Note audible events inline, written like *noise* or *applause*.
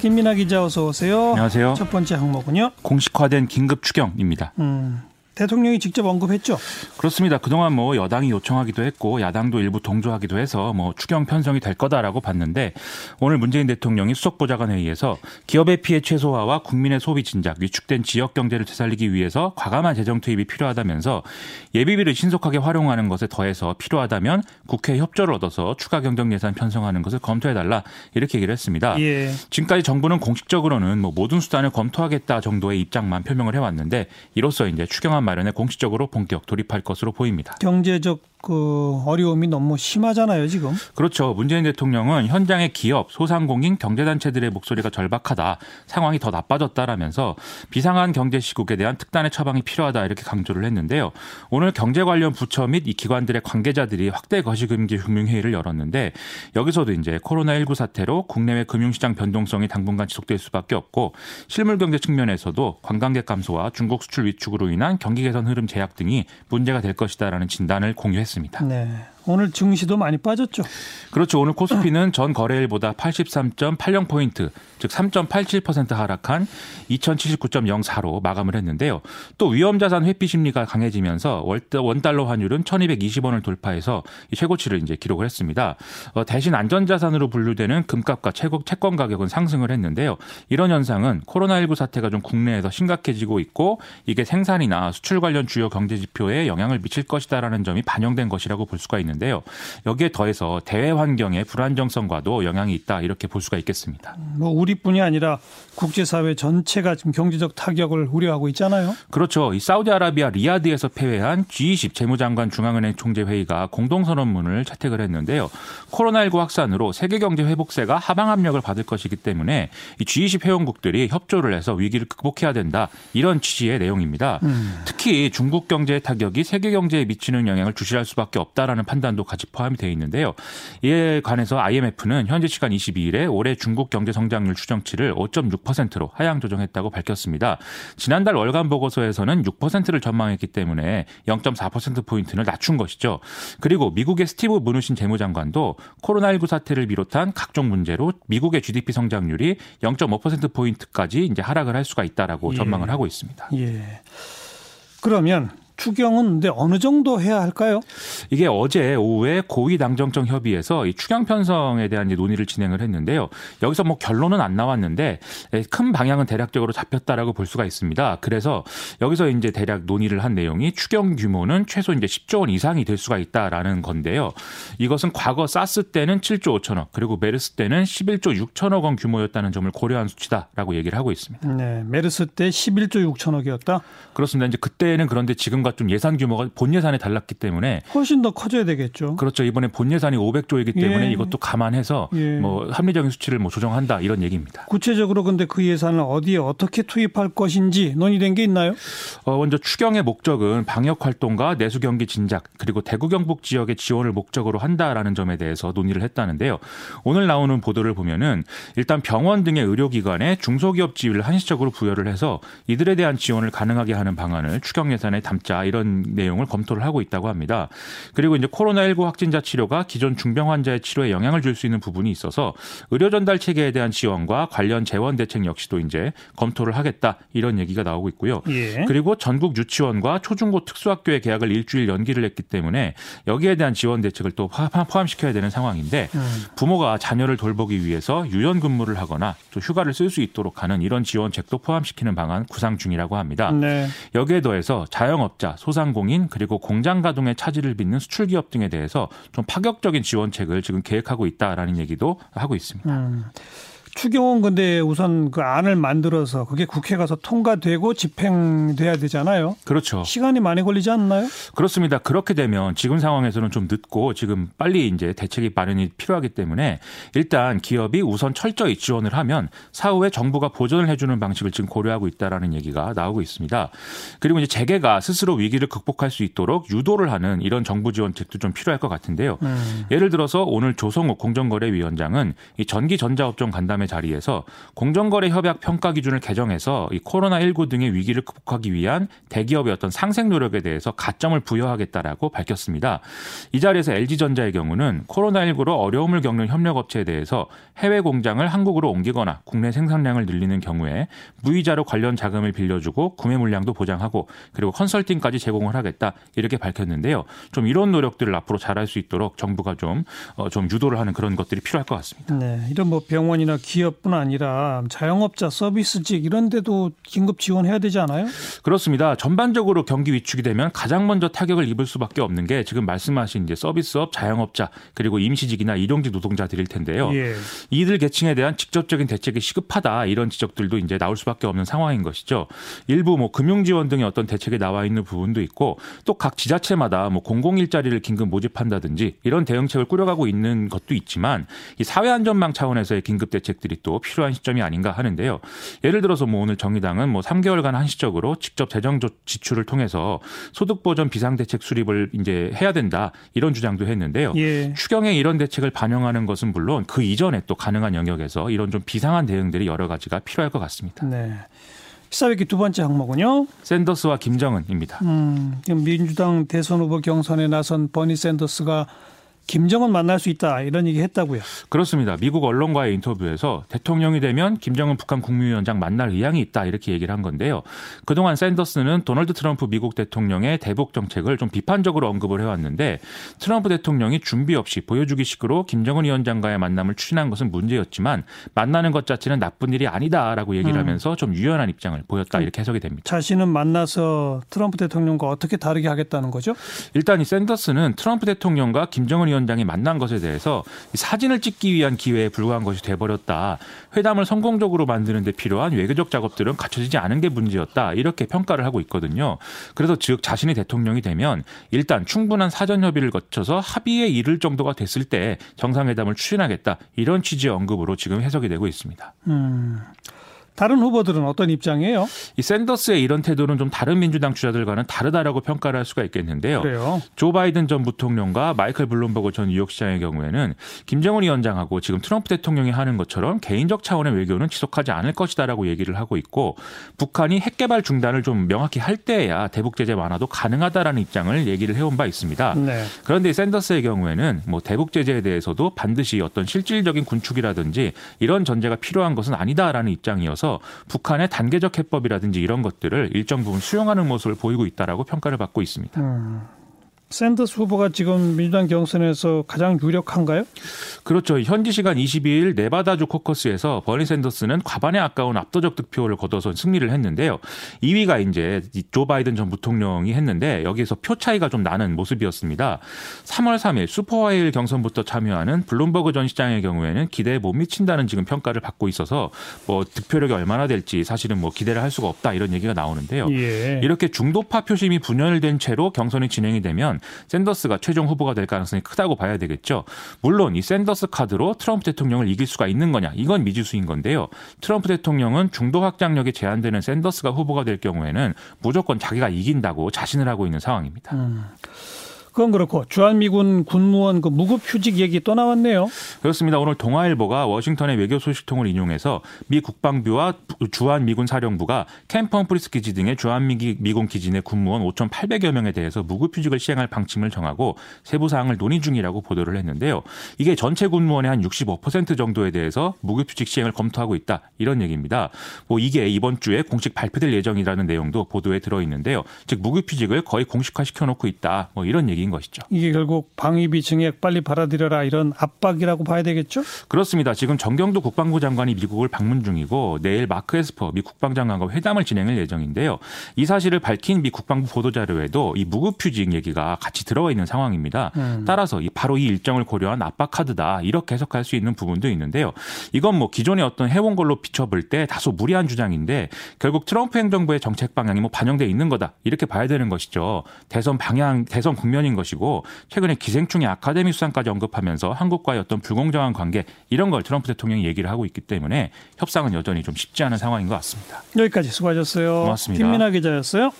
김민아 기자 어서 오세요. 안녕하세요. 첫 번째 항목은요. 공식화된 긴급 추경입니다. 음, 대통령이 직접 언급했죠. 그렇습니다. 그동안 뭐 여당이 요청하기도 했고 야당도 일부 동조하기도 해서 뭐 추경 편성이 될 거다라고 봤는데 오늘 문재인 대통령이 수석보좌관 회의에서 기업의 피해 최소화와 국민의 소비 진작, 위축된 지역 경제를 되살리기 위해서 과감한 재정 투입이 필요하다면서 예비비를 신속하게 활용하는 것에 더해서 필요하다면 국회 협조를 얻어서 추가 경정 예산 편성하는 것을 검토해 달라 이렇게 얘기를 했습니다. 예. 지금까지 정부는 공식적으로는 뭐 모든 수단을 검토하겠다 정도의 입장만 표명을 해왔는데 이로써 이제 추경안 마련에 공식적으로 본격 돌입할 것으로 보입니다. 경제적 그 어려움이 너무 심하잖아요, 지금. 그렇죠. 문재인 대통령은 현장의 기업, 소상공인, 경제단체들의 목소리가 절박하다. 상황이 더 나빠졌다라면서 비상한 경제 시국에 대한 특단의 처방이 필요하다 이렇게 강조를 했는데요. 오늘 경제 관련 부처 및 이 기관들의 관계자들이 확대 거시금지 금융회의를 열었는데 여기서도 이제 코로나19 사태로 국내외 금융시장 변동성이 당분간 지속될 수밖에 없고 실물 경제 측면에서도 관광객 감소와 중국 수출 위축으로 인한 경기 개선 흐름 제약 등이 문제가 될 것이다라는 진단을 공유했습니다. 네. 오늘 증시도 많이 빠졌죠. 그렇죠. 오늘 코스피는 *clears throat* 전 거래일보다 83.80포인트, 즉 3.87% 하락한 2079.04로 마감을 했는데요. 또 위험자산 회피 심리가 강해지면서 원달러 환율은 1220원을 돌파해서 최고치를 이제 기록을 했습니다. 어, 대신 안전자산으로 분류되는 금값과 채권 가격은 상승을 했는데요. 이런 현상은 코로나19 사태가 좀 국내에서 심각해지고 있고 이게 생산이나 수출 관련 주요 경제 지표에 영향을 미칠 것이다라는 점이 반영된 것이라고 볼 수가 있는 데요. 여기에 더해서 대외 환경의 불안정성과도 영향이 있다 이렇게 볼 수가 있겠습니다. 뭐 우리뿐이 아니라 국제사회 전체가 지금 경제적 타격을 우려하고 있잖아요. 그렇죠. 이 사우디아라비아 리야드에서 폐회한 G20 재무장관 중앙은행 총재 회의가 공동선언문을 채택을 했는데요. 코로나19 확산으로 세계 경제 회복세가 하방 압력을 받을 것이기 때문에 이 G20 회원국들이 협조를 해서 위기를 극복해야 된다 이런 취지의 내용입니다. 음. 특히 중국 경제의 타격이 세계 경제에 미치는 영향을 주시할 수밖에 없다라는 판단 도 같이 포함이 되어 있는데요. 이에 관해서 IMF는 현재 시간 22일에 올해 중국 경제 성장률 추정치를 5.6%로 하향 조정했다고 밝혔습니다. 지난달 월간 보고서에서는 6%를 전망했기 때문에 0.4% 포인트를 낮춘 것이죠. 그리고 미국의 스티브 무누신 재무장관도 코로나19 사태를 비롯한 각종 문제로 미국의 GDP 성장률이 0.5% 포인트까지 이제 하락을 할 수가 있다라고 예. 전망을 하고 있습니다. 예. 그러면 추경은 근데 어느 정도 해야 할까요? 이게 어제 오후에 고위 당정청 협의에서 이 추경 편성에 대한 논의를 진행을 했는데요. 여기서 뭐 결론은 안 나왔는데 큰 방향은 대략적으로 잡혔다라고 볼 수가 있습니다. 그래서 여기서 이제 대략 논의를 한 내용이 추경 규모는 최소 이제 10조 원 이상이 될 수가 있다라는 건데요. 이것은 과거 사스 때는 7조 5천억 그리고 메르스 때는 11조 6천억 원 규모였다는 점을 고려한 수치다라고 얘기를 하고 있습니다. 네, 메르스 때 11조 6천억이었다. 그렇습니다. 이제 그때는 그런데 지금과 예산과 좀 예산 규모가 본 예산에 달랐기 때문에 훨씬 더 커져야 되겠죠. 그렇죠. 이번에 본 예산이 500조이기 때문에 예. 이것도 감안해서 예. 뭐 합리적인 수치를 뭐 조정한다 이런 얘기입니다. 구체적으로 근데 그 예산을 어디에 어떻게 투입할 것인지 논의된 게 있나요? 어, 먼저 추경의 목적은 방역 활동과 내수 경기 진작 그리고 대구 경북 지역의 지원을 목적으로 한다라는 점에 대해서 논의를 했다는데요. 오늘 나오는 보도를 보면은 일단 병원 등의 의료기관에 중소기업 지위를 한시적으로 부여를 해서 이들에 대한 지원을 가능하게 하는 방안을 추경 예산에 담자 이런 내용을 검토를 하고 있다고 합니다. 그리고 이제 코로나19 확진자 치료가 기존 중병 환자의 치료에 영향을 줄 수 있는 부분이 있어서 의료 전달 체계에 대한 지원과 관련 재원 대책 역시도 이제 검토를 하겠다 이런 얘기가 나오고 있고요. 예. 그리고 전국 유치원과 초중고 특수학교의 개학을 일주일 연기를 했기 때문에 여기에 대한 지원 대책을 또 포함시켜야 되는 상황인데 음. 부모가 자녀를 돌보기 위해서 유연 근무를 하거나 또 휴가를 쓸 수 있도록 하는 이런 지원책도 포함시키는 방안 구상 중이라고 합니다. 네. 여기에 더해서 자영업자 소상공인 그리고 공장 가동의 차질을 빚는 수출 기업 등에 대해서 좀 파격적인 지원책을 지금 계획하고 있다라는 얘기도 하고 있습니다. 음. 추경은 근데 우선 그 안을 만들어서 그게 국회 가서 통과되고 집행돼야 되잖아요. 그렇죠. 시간이 많이 걸리지 않나요? 그렇습니다. 그렇게 되면 지금 상황에서는 좀 늦고 지금 빨리 이제 대책이 마련이 필요하기 때문에 일단 기업이 우선 철저히 지원을 하면 사후에 정부가 보전을 해주는 방식을 지금 고려하고 있다라는 얘기가 나오고 있습니다. 그리고 이제 재계가 스스로 위기를 극복할 수 있도록 유도를 하는 이런 정부 지원책도 좀 필요할 것 같은데요. 음. 예를 들어서 오늘 조성욱 공정거래위원장은 이 전기 전자업종 간담회 자리에서 공정거래 협약 평가 기준을 개정해서 이 코로나19 등의 위기를 극복하기 위한 대기업의 어떤 상생 노력에 대해서 가점을 부여하겠다라고 밝혔습니다. 이 자리에서 LG전자의 경우는 코로나19로 어려움을 겪는 협력업체에 대해서 해외 공장을 한국으로 옮기거나 국내 생산량을 늘리는 경우에 무이자로 관련 자금을 빌려주고 구매 물량도 보장하고 그리고 컨설팅까지 제공을 하겠다 이렇게 밝혔는데요. 좀 이런 노력들을 앞으로 잘할 수 있도록 정부가 좀, 어, 좀 유도를 하는 그런 것들이 필요할 것 같습니다. 네, 이런 뭐 병원이나 기업뿐 아니라 자영업자, 서비스직 이런 데도 긴급 지원해야 되지 않아요? 그렇습니다. 전반적으로 경기 위축이 되면 가장 먼저 타격을 입을 수밖에 없는 게 지금 말씀하신 이제 서비스업, 자영업자 그리고 임시직이나 일용직 노동자들일 텐데요. 예. 이들 계층에 대한 직접적인 대책이 시급하다 이런 지적들도 이제 나올 수밖에 없는 상황인 것이죠. 일부 뭐 금융 지원 등의 어떤 대책에 나와 있는 부분도 있고 또 각 지자체마다 뭐 공공 일자리를 긴급 모집한다든지 이런 대응책을 꾸려가고 있는 것도 있지만 이 사회 안전망 차원에서의 긴급 대책 들이 또 필요한 시점이 아닌가 하는데요. 예를 들어서 뭐 오늘 정의당은 뭐 3개월간 한시적으로 직접 재정 지출을 통해서 소득 보전 비상 대책 수립을 이제 해야 된다 이런 주장도 했는데요. 예. 추경에 이런 대책을 반영하는 것은 물론 그 이전에 또 가능한 영역에서 이런 좀 비상한 대응들이 여러 가지가 필요할 것 같습니다. 네. 시사회기 두 번째 항목은요. 샌더스와 김정은입니다. 음, 민주당 대선 후보 경선에 나선 버니 샌더스가 김정은 만날 수 있다 이런 얘기 했다고요. 그렇습니다. 미국 언론과의 인터뷰에서 대통령이 되면 김정은 북한 국무위원장 만날 의향이 있다 이렇게 얘기를 한 건데요. 그동안 샌더스는 도널드 트럼프 미국 대통령의 대북 정책을 좀 비판적으로 언급을 해왔는데 트럼프 대통령이 준비 없이 보여주기식으로 김정은 위원장과의 만남을 추진한 것은 문제였지만 만나는 것 자체는 나쁜 일이 아니다라고 얘기를 음. 하면서 좀 유연한 입장을 보였다 이렇게 해석이 됩니다. 자신은 만나서 트럼프 대통령과 어떻게 다르게 하겠다는 거죠? 일단 이 샌더스는 트럼프 대통령과 김정은 위원 위원장이 만난 것에 대해서 사진을 찍기 위한 기회에 불과한 것이 돼버렸다. 회담을 성공적으로 만드는 데 필요한 외교적 작업들은 갖춰지지 않은 게 문제였다. 이렇게 평가를 하고 있거든요. 그래서 즉 자신이 대통령이 되면 일단 충분한 사전 협의를 거쳐서 합의에 이를 정도가 됐을 때 정상회담을 추진하겠다. 이런 취지의 언급으로 지금 해석이 되고 있습니다. 음. 다른 후보들은 어떤 입장이에요? 이 샌더스의 이런 태도는 좀 다른 민주당 주자들과는 다르다라고 평가를 할 수가 있겠는데요. 그래요? 조 바이든 전 부통령과 마이클 블룸버그 전 뉴욕시장의 경우에는 김정은 위원장하고 지금 트럼프 대통령이 하는 것처럼 개인적 차원의 외교는 지속하지 않을 것이다라고 얘기를 하고 있고 북한이 핵 개발 중단을 좀 명확히 할 때야 대북 제재 완화도 가능하다라는 입장을 얘기를 해온 바 있습니다. 네. 그런데 샌더스의 경우에는 뭐 대북 제재에 대해서도 반드시 어떤 실질적인 군축이라든지 이런 전제가 필요한 것은 아니다라는 입장이어서 북한의 단계적 해법이라든지 이런 것들을 일정 부분 수용하는 모습을 보이고 있다라고 평가를 받고 있습니다. 음. 샌더스 후보가 지금 민주당 경선에서 가장 유력한가요? 그렇죠. 현지 시간 22일 네바다주 코커스에서 버니 샌더스는 과반에 아까운 압도적 득표를 거둬서 승리를 했는데요. 2위가 이제 조 바이든 전 부통령이 했는데 여기에서 표 차이가 좀 나는 모습이었습니다. 3월 3일 슈퍼화요일 경선부터 참여하는 블룸버그 전 시장의 경우에는 기대에 못 미친다는 지금 평가를 받고 있어서 뭐 득표력이 얼마나 될지 사실은 뭐 기대를 할 수가 없다 이런 얘기가 나오는데요. 예. 이렇게 중도파 표심이 분열된 채로 경선이 진행이 되면 샌더스가 최종 후보가 될 가능성이 크다고 봐야 되겠죠. 물론 이 샌더스 카드로 트럼프 대통령을 이길 수가 있는 거냐 이건 미지수인 건데요. 트럼프 대통령은 중도 확장력이 제한되는 샌더스가 후보가 될 경우에는 무조건 자기가 이긴다고 자신을 하고 있는 상황입니다. 음. 그건 그렇고 주한미군 군무원 그 무급 휴직 얘기 또 나왔네요. 그렇습니다. 오늘 동아일보가 워싱턴의 외교 소식통을 인용해서 미 국방부와 주한미군 사령부가 캠프 험프리스 기지 등의 주한미군 기지 내 군무원 5,800여 명에 대해서 무급 휴직을 시행할 방침을 정하고 세부 사항을 논의 중이라고 보도를 했는데요. 이게 전체 군무원의 한 65% 정도에 대해서 무급 휴직 시행을 검토하고 있다. 이런 얘기입니다. 뭐 이게 이번 주에 공식 발표될 예정이라는 내용도 보도에 들어 있는데요. 즉 무급 휴직을 거의 공식화 시켜 놓고 있다. 뭐 이런 얘기 얘기인 것이죠. 이게 결국 방위비 증액 빨리 받아들여라 이런 압박이라고 봐야 되겠죠? 그렇습니다. 지금 정경도 국방부 장관이 미국을 방문 중이고 내일 마크 에스퍼 미 국방장관과 회담을 진행할 예정인데요. 이 사실을 밝힌 미 국방부 보도자료에도 이 무급휴직 얘기가 같이 들어가 있는 상황입니다. 음. 따라서 바로 이 일정을 고려한 압박 카드다 이렇게 해석할 수 있는 부분도 있는데요. 이건 뭐 기존의 어떤 해온 걸로 비춰볼 때 다소 무리한 주장인데 결국 트럼프 행정부의 정책 방향이 뭐 반영돼 있는 거다 이렇게 봐야 되는 것이죠. 대선 방향, 대선 국면이 부분인 것이고 최근에 기생충의 아카데미 수상까지 언급하면서 한국과의 어떤 불공정한 관계 이런 걸 트럼프 대통령이 얘기를 하고 있기 때문에 협상은 여전히 좀 쉽지 않은 상황인 것 같습니다. 여기까지 수고하셨어요. 고맙습니다. 김민아 기자였어요.